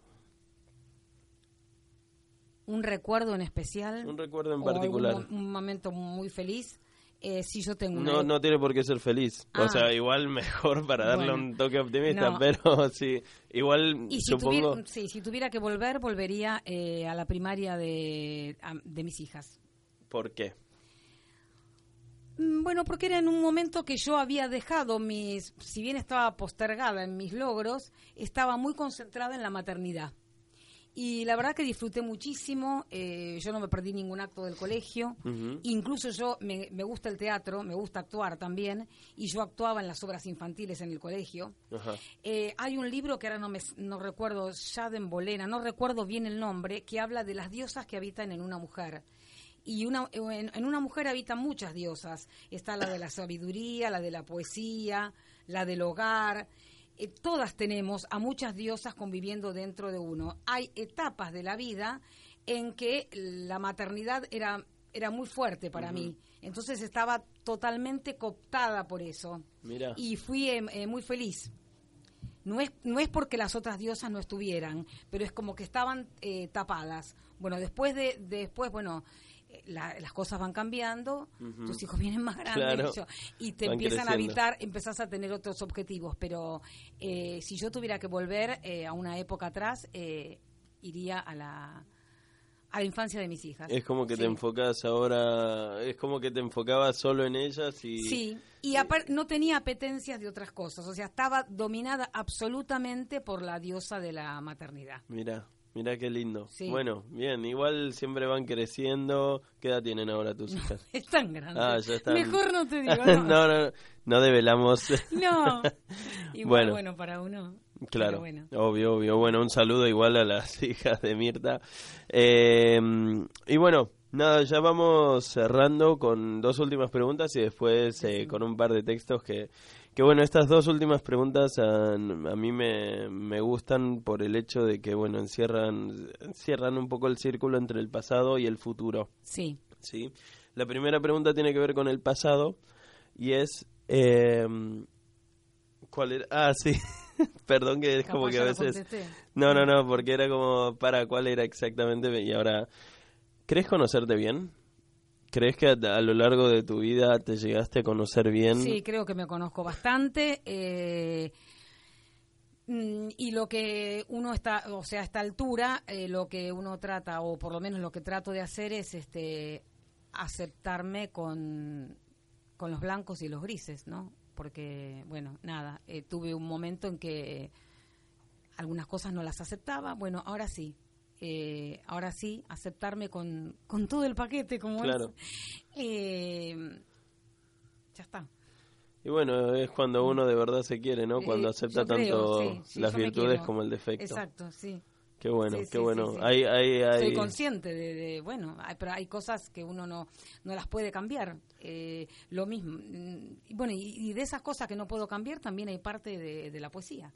Un recuerdo en especial. Un recuerdo en algún particular. un momento muy feliz. Eh, si yo tengo una No, no tiene por qué ser feliz. O Ah. sea, igual mejor para darle Bueno. un toque optimista, No. pero sí, igual Y si supongo... tuviera, sí, si tuviera que volver, volvería eh, a la primaria de, a- de mis hijas. ¿Por qué? Mm, Bueno, porque era en un momento que yo había dejado mis, si bien estaba postergada en mis logros, estaba muy concentrada en la maternidad. Y la verdad que disfruté muchísimo, eh, yo no me perdí ningún acto del colegio, incluso yo me, me gusta el teatro, me gusta actuar también, y yo actuaba en las obras infantiles en el colegio. Eh, hay un libro que ahora no me no recuerdo, Shaden Bolena, no recuerdo bien el nombre, que habla de las diosas que habitan en una mujer. Y una, en, en una mujer habitan muchas diosas. Está la de la sabiduría, la de la poesía, la del hogar. Eh, todas tenemos a muchas diosas conviviendo dentro de uno. Hay etapas de la vida en que la maternidad era, era muy fuerte para mí. Entonces estaba totalmente cooptada por eso. Mira. Y fui eh, eh, muy feliz. No es, no es porque las otras diosas no estuvieran, pero es como que estaban eh, tapadas. Bueno, después de, después, bueno, eh, la- las cosas van cambiando, tus hijos vienen más grandes Claro. yo- y te Van empiezan a habitar, empezás a tener otros objetivos. Pero eh, si yo tuviera que volver eh, a una época atrás, eh, iría a la, a la infancia de mis hijas. Es como que Sí. te enfocas ahora, es como que te enfocabas solo en ellas y... Sí, y aparte no tenía apetencias de otras cosas, o sea, estaba dominada absolutamente por la diosa de la maternidad. Mira, mira qué lindo. Sí. Bueno, bien, igual siempre van creciendo. ¿Qué edad tienen ahora tus hijas? Ah, ya están. Mejor no te digo, no, no. no, no develamos. No. Igual, Bueno. bueno. para uno. Claro, bueno. obvio, obvio. Bueno, un saludo igual a las hijas de Mirta. Eh, y bueno, nada, ya vamos cerrando con dos últimas preguntas y después eh, con un par de textos que, que bueno, estas dos últimas preguntas a, a mí me, me gustan por el hecho de que, bueno, encierran, encierran un poco el círculo entre el pasado y el futuro. Sí. ¿sí? La primera pregunta tiene que ver con el pasado y es... eh, ¿Cuál era? Ah, sí. Perdón que es Capaz como que a veces... No, no, no, porque era como para cuál era exactamente y ahora... ¿Crees conocerte bien? ¿Crees que a, lo largo de tu vida te llegaste a conocer bien? Sí, creo que me conozco bastante. eh, mm, y lo que uno está, o sea, a esta altura, eh, lo que uno trata, o por lo menos lo que trato de hacer es este aceptarme con, con los blancos y los grises, ¿no? Porque, bueno, nada, eh, tuve un momento en que algunas cosas no las aceptaba, bueno, ahora sí. Eh, ahora sí, aceptarme con, con todo el paquete, como Claro. es. Eh, ya está. Y bueno, es cuando uno de verdad se quiere, ¿no? Cuando Eh, acepta creo, tanto sí, sí, las virtudes como el defecto. Exacto, sí. Qué bueno, Sí, qué bueno. Hay, hay, hay... Soy consciente de, de, bueno, hay, pero hay cosas que uno no, no las puede cambiar. Eh, lo mismo. mm, y Bueno, y, y de esas cosas que no puedo cambiar también hay parte de, de la poesía.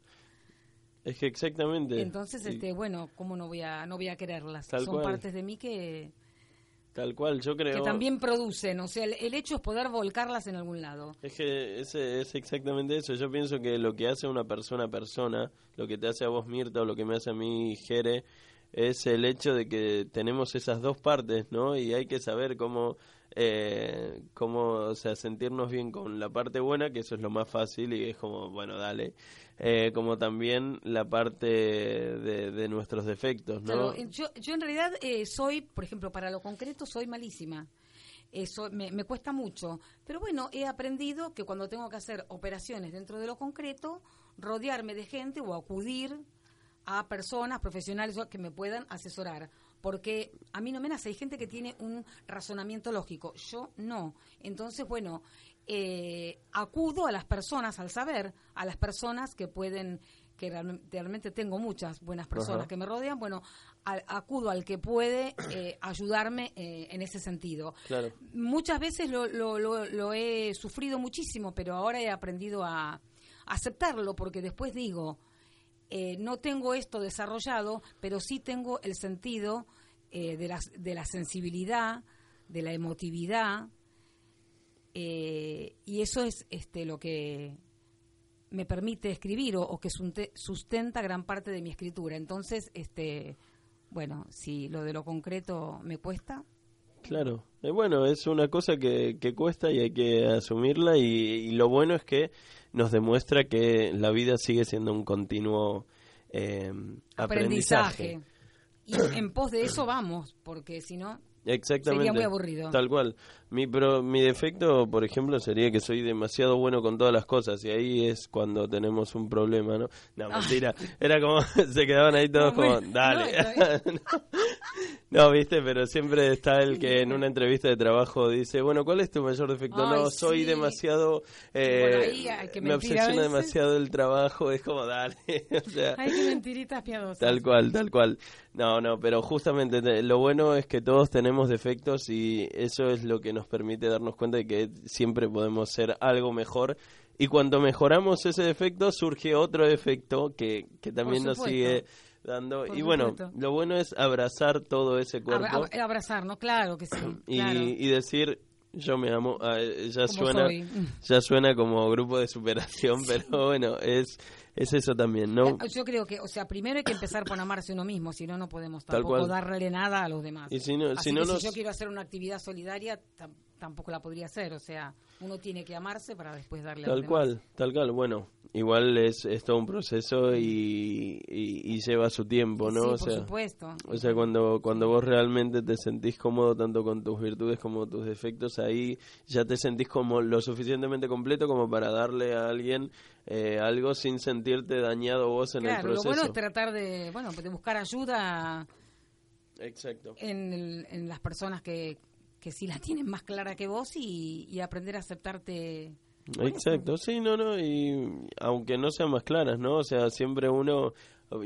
Es que exactamente. Entonces, Y este, bueno, ¿cómo no voy a, no voy a quererlas? Son cual. partes de mí que, Tal cual, yo creo... que también producen. O sea, el, el hecho es poder volcarlas en algún lado. Es que ese es exactamente eso. Yo pienso que lo que hace a una persona persona, lo que te hace a vos Mirta o lo que me hace a mí Jere, es el hecho de que tenemos esas dos partes, ¿no? Y hay que saber cómo, eh, cómo, o sea, sentirnos bien con la parte buena, que eso es lo más fácil y es como, bueno, dale, eh, como también la parte de, de nuestros defectos, ¿no? Eh, yo, yo en realidad eh, soy, por ejemplo, para lo concreto soy malísima. Eso me, me cuesta mucho. Pero bueno, he aprendido que cuando tengo que hacer operaciones dentro de lo concreto, rodearme de gente o acudir a personas profesionales que me puedan asesorar. Porque a mí no me nace, hay gente que tiene un razonamiento lógico, yo no. Entonces, bueno, eh, acudo a las personas, al saber, a las personas que pueden, que realmente, tengo muchas buenas personas Ajá. que me rodean, bueno, acudo al que puede eh, ayudarme eh, en ese sentido. Claro. Muchas veces lo, lo, lo, lo he sufrido muchísimo, pero ahora he aprendido a aceptarlo porque después digo, eh, no tengo esto desarrollado, pero sí tengo el sentido eh, de, la, de la sensibilidad, de la emotividad, eh, y eso es este, lo que me permite escribir o, o que sustenta gran parte de mi escritura. Entonces, este, bueno, si lo de lo concreto me cuesta, Claro, Eh, bueno, es una cosa que, que cuesta y hay que asumirla y, y lo bueno es que nos demuestra que la vida sigue siendo un continuo eh, aprendizaje. aprendizaje. Y en pos de eso vamos, porque si no, Exactamente. Sería muy aburrido. Tal cual. Mi, pero mi defecto, por ejemplo, sería que soy demasiado bueno con todas las cosas y ahí es cuando tenemos un problema, ¿no? No, mentira. Era como, se quedaban ahí todos No, como, bueno, dale. no, viste, pero siempre está el que en una entrevista de trabajo dice, bueno, ¿cuál es tu mayor defecto? Ay, no, soy sí. demasiado, eh, Bueno, ahí que me obsesiona demasiado el trabajo, es como, dale. o sea, Ay, qué mentiritas piadosas. Tal cual, tal cual. No, no, pero justamente te- lo bueno es que todos tenemos defectos y eso es lo que nos permite darnos cuenta de que siempre podemos ser algo mejor. Y cuando mejoramos ese defecto, surge otro defecto que, que también nos sigue dando. Por y bueno, lo bueno es abrazar todo ese cuerpo ab- abrazarnos, claro que sí. y, claro. y decir, yo me amo. Ah, ya Como suena, soy. ya suena como grupo de superación, pero bueno, es, es eso también, ¿no? Yo creo que, o sea, primero hay que empezar por amarse uno mismo, si no, no podemos tampoco darle nada a los demás. Y si no- Así si no que nos- si yo quiero hacer una actividad solidaria, tam- tampoco la podría hacer. O sea, uno tiene que amarse para después darle a los Tal demás. cual, tal cual. Bueno, igual es, es todo un proceso y, y- y lleva su tiempo, ¿no? Sí, o por sea, supuesto. o sea, cuando cuando vos realmente te sentís cómodo tanto con tus virtudes como tus defectos, ahí ya te sentís como lo suficientemente completo como para darle a alguien eh, algo sin sentirte dañado vos en el Claro, lo proceso. bueno es tratar de, bueno, de buscar ayuda Exacto. en, el- en las personas que, que sí la tienen más clara que vos y, y aprender a aceptarte. Exacto, sí, no, no, y aunque no sean más claras, ¿no? O sea, siempre uno,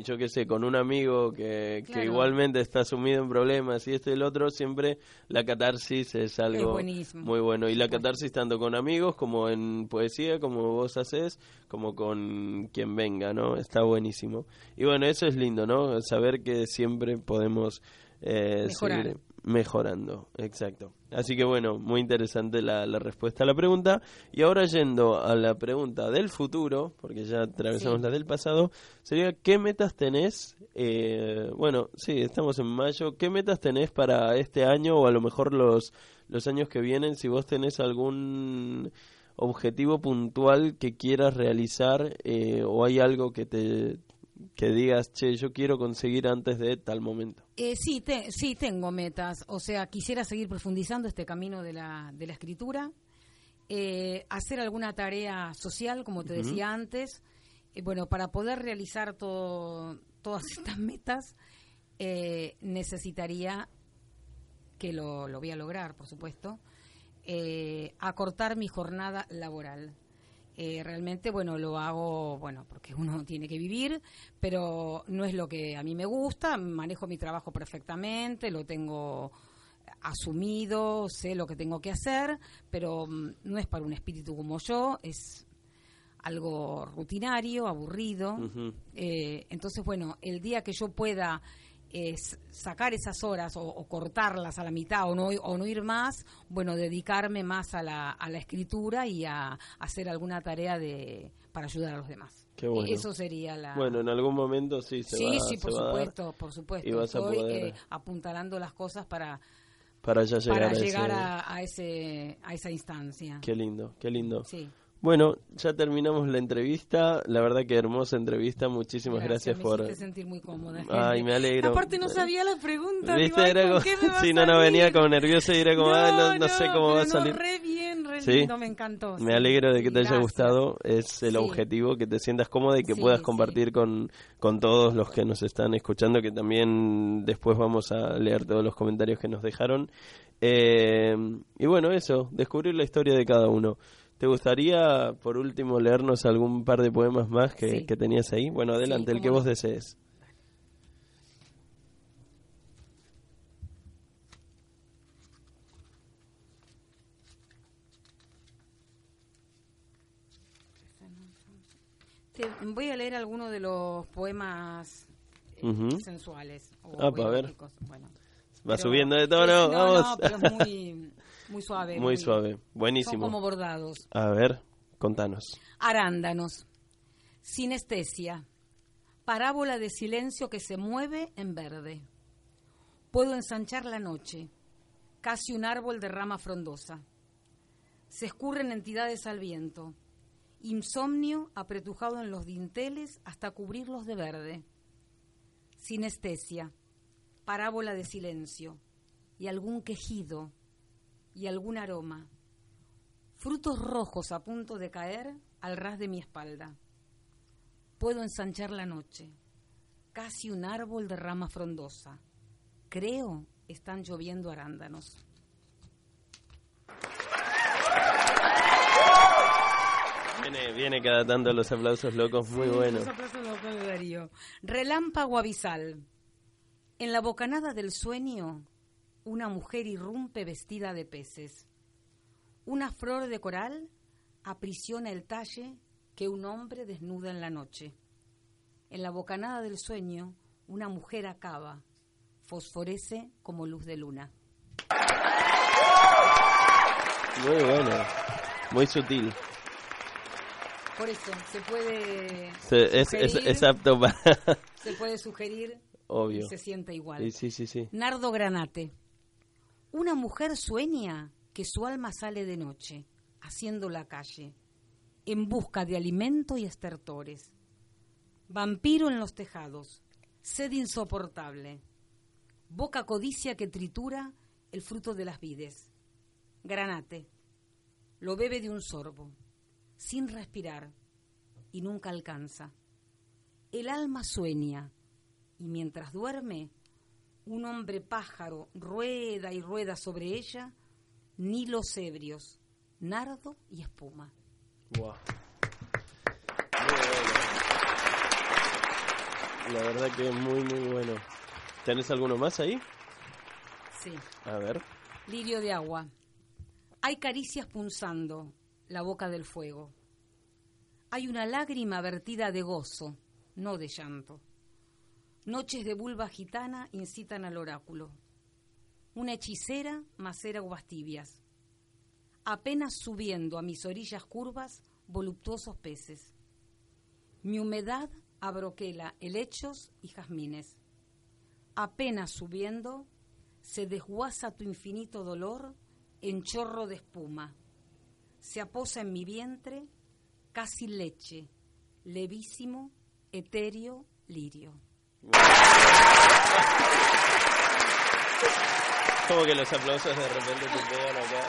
yo qué sé, con un amigo que, que igualmente está sumido en problemas y este y el otro, siempre la catarsis es algo muy bueno. Y la catarsis tanto con amigos como en poesía, como vos haces, como con quien venga, ¿no? Está buenísimo. Y bueno, eso es lindo, ¿no? Saber que siempre podemos eh, Mejorar. seguir mejorando, exacto. Así que bueno, muy interesante la, la respuesta a la pregunta. Y ahora yendo a la pregunta del futuro, porque ya atravesamos Sí. la del pasado, sería ¿qué metas tenés? eh, bueno, sí, estamos en mayo. ¿Qué metas tenés para este año o a lo mejor los, los años que vienen? Si vos tenés algún objetivo puntual que quieras realizar eh, o hay algo que te que digas, che, yo quiero conseguir antes de tal momento. Eh, sí, te- sí, tengo metas. O sea, quisiera seguir profundizando este camino de la, de la escritura, eh, hacer alguna tarea social, como te decía antes. Eh, bueno, para poder realizar todo- todas estas metas, eh, necesitaría, que lo, lo voy a lograr, por supuesto, acortar mi jornada laboral. Eh, realmente, bueno, lo hago, bueno, porque uno tiene que vivir, pero no es lo que a mí me gusta, manejo mi trabajo perfectamente, lo tengo asumido, sé lo que tengo que hacer, pero mm, no es para un espíritu como yo, es algo rutinario, aburrido. Eh, entonces, bueno, el día que yo pueda eh, s- sacar esas horas o, o cortarlas a la mitad o no, o no ir más, bueno, dedicarme más a la, a la escritura y a, hacer alguna tarea de para ayudar a los demás. Qué bueno. Eso sería la... Bueno, en algún momento sí se sí, va, sí, por a dar supuesto, por supuesto. y vas a Estoy poder- eh, apuntalando las cosas para, para ya llegar para a llegar ese... a, a ese, a esa instancia. Qué lindo, qué lindo. Sí. Bueno, ya terminamos la entrevista. La verdad que hermosa entrevista. Muchísimas gracias, me por... sentir muy cómoda. Ay, me alegro. Aparte no sabía la pregunta. ¿Viste? digo, Era ¿con como... qué me Sí, no, no, venía como nerviosa y era como, "Ay, no, no sé cómo va a salir. re bien, re Sí. lindo, me encantó. Me alegro de que te haya Gracias. gustado. Es el Sí. objetivo, que te sientas cómoda y que Sí, puedas compartir con, con todos los que nos están escuchando, que también después vamos a leer todos los comentarios que nos dejaron. Eh, y bueno, eso, descubrir la historia de cada uno. ¿Te gustaría, por último, leernos algún par de poemas más que, Sí. que tenías ahí? Bueno, adelante, el que vos desees. Te- voy a leer algunos de los poemas eh, sensuales. O Ah, pa' ver. Bueno. Va Pero- subiendo de tono, no, vamos. No, pero es muy, muy suave. Muy suave, Son buenísimo. como bordados. A ver, contanos. Arándanos. Sinestesia. Parábola de silencio que se mueve en verde. Puedo ensanchar la noche. Casi un árbol de rama frondosa. Se escurren entidades al viento. Insomnio apretujado en los dinteles hasta cubrirlos de verde. Sinestesia. Parábola de silencio. y algún quejido y algún aroma. Frutos rojos a punto de caer al ras de mi espalda. Puedo ensanchar la noche, casi un árbol de rama frondosa. Creo están lloviendo arándanos. Viene, viene cada tanto los aplausos locos, muy bueno. Los aplausos locos de Darío. Relámpago abisal. En la bocanada del sueño, una mujer irrumpe vestida de peces. Una flor de coral aprisiona el talle que un hombre desnuda en la noche. En la bocanada del sueño, una mujer acaba, fosforece como luz de luna. Muy bueno, muy sutil. Por eso, se puede Se- es, sugerir, es apto para... se puede sugerir Obvio. y se siente igual. Sí, sí, sí. Nardo Granate. Una mujer sueña que su alma sale de noche, haciendo la calle, en busca de alimento y estertores. Vampiro en los tejados, sed insoportable, boca codicia que tritura el fruto de las vides. Granate, lo bebe de un sorbo, sin respirar, y nunca alcanza. El alma sueña, y mientras duerme, un hombre pájaro rueda y rueda sobre ella, nilos ebrios, nardo y espuma. Wow. La verdad que muy, muy bueno. ¿Tenés alguno más ahí? Sí. A ver. Lirio de agua. Hay caricias punzando la boca del fuego. Hay una lágrima vertida de gozo, no de llanto. Noches de vulva gitana incitan al oráculo. Una hechicera macera uvas tibias. Apenas subiendo a mis orillas curvas, voluptuosos peces. Mi humedad abroquela helechos y jazmines. Apenas subiendo, se desguaza tu infinito dolor en chorro de espuma. Se aposa en mi vientre, casi leche, levísimo, etéreo, lirio. Como que los aplausos de repente te pegan acá.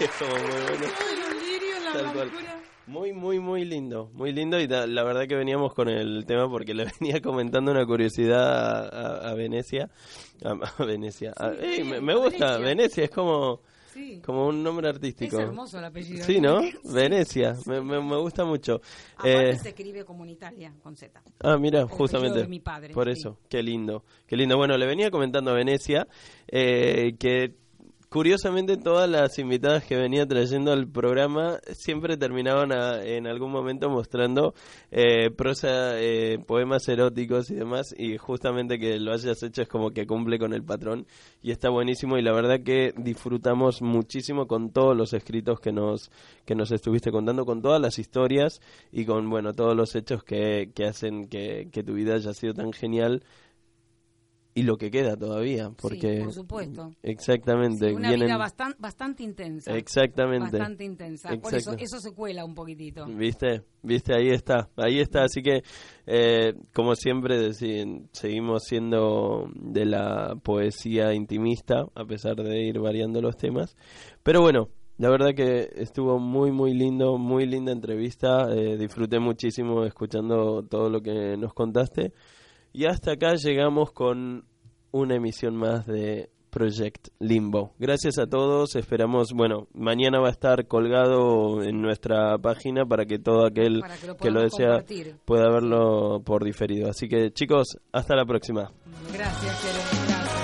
Es como muy bueno. Tal cual. Muy, muy, muy lindo. Muy lindo y la verdad que veníamos con el tema porque le venía comentando una curiosidad a, a- a Venecia. A, a Venecia. Sí, me, gusta. Venecia es como, Sí. como un nombre Es artístico. hermoso el apellido. Sí, ¿no? Venecia. Me, me, me gusta mucho. Aparte Eh, se escribe como en Italia, con Z. Ah, mira, justamente. de mi padre, por sí. eso, qué lindo, qué lindo. Bueno, le venía comentando a Venecia eh, que curiosamente todas las invitadas que venía trayendo al programa siempre terminaban a- en algún momento mostrando eh, prosa, eh, poemas eróticos y demás y justamente que lo hayas hecho es como que cumple con el patrón y está buenísimo y la verdad que disfrutamos muchísimo con todos los escritos que nos que nos estuviste contando con todas las historias y con bueno todos los hechos que, que hacen que, que tu vida haya sido tan genial y lo que queda todavía porque sí, por supuesto. exactamente Una vienen vida bastan- bastante intensa. exactamente Bastante intensa. Por eso, eso se cuela un poquitito. Viste, viste, ahí está, ahí está. Así que, eh, como siempre, seguimos siendo de la poesía intimista, a pesar de ir variando los temas. Pero bueno, la verdad que estuvo muy, muy lindo, muy linda entrevista. eh, disfruté muchísimo escuchando todo lo que nos contaste. Y hasta acá llegamos con una emisión más de Project Limbo. Gracias a todos, esperamos, bueno, mañana va a estar colgado en nuestra página para que todo aquel que lo que lo desea pueda verlo por diferido. Así que chicos, hasta la próxima. Gracias, Tere,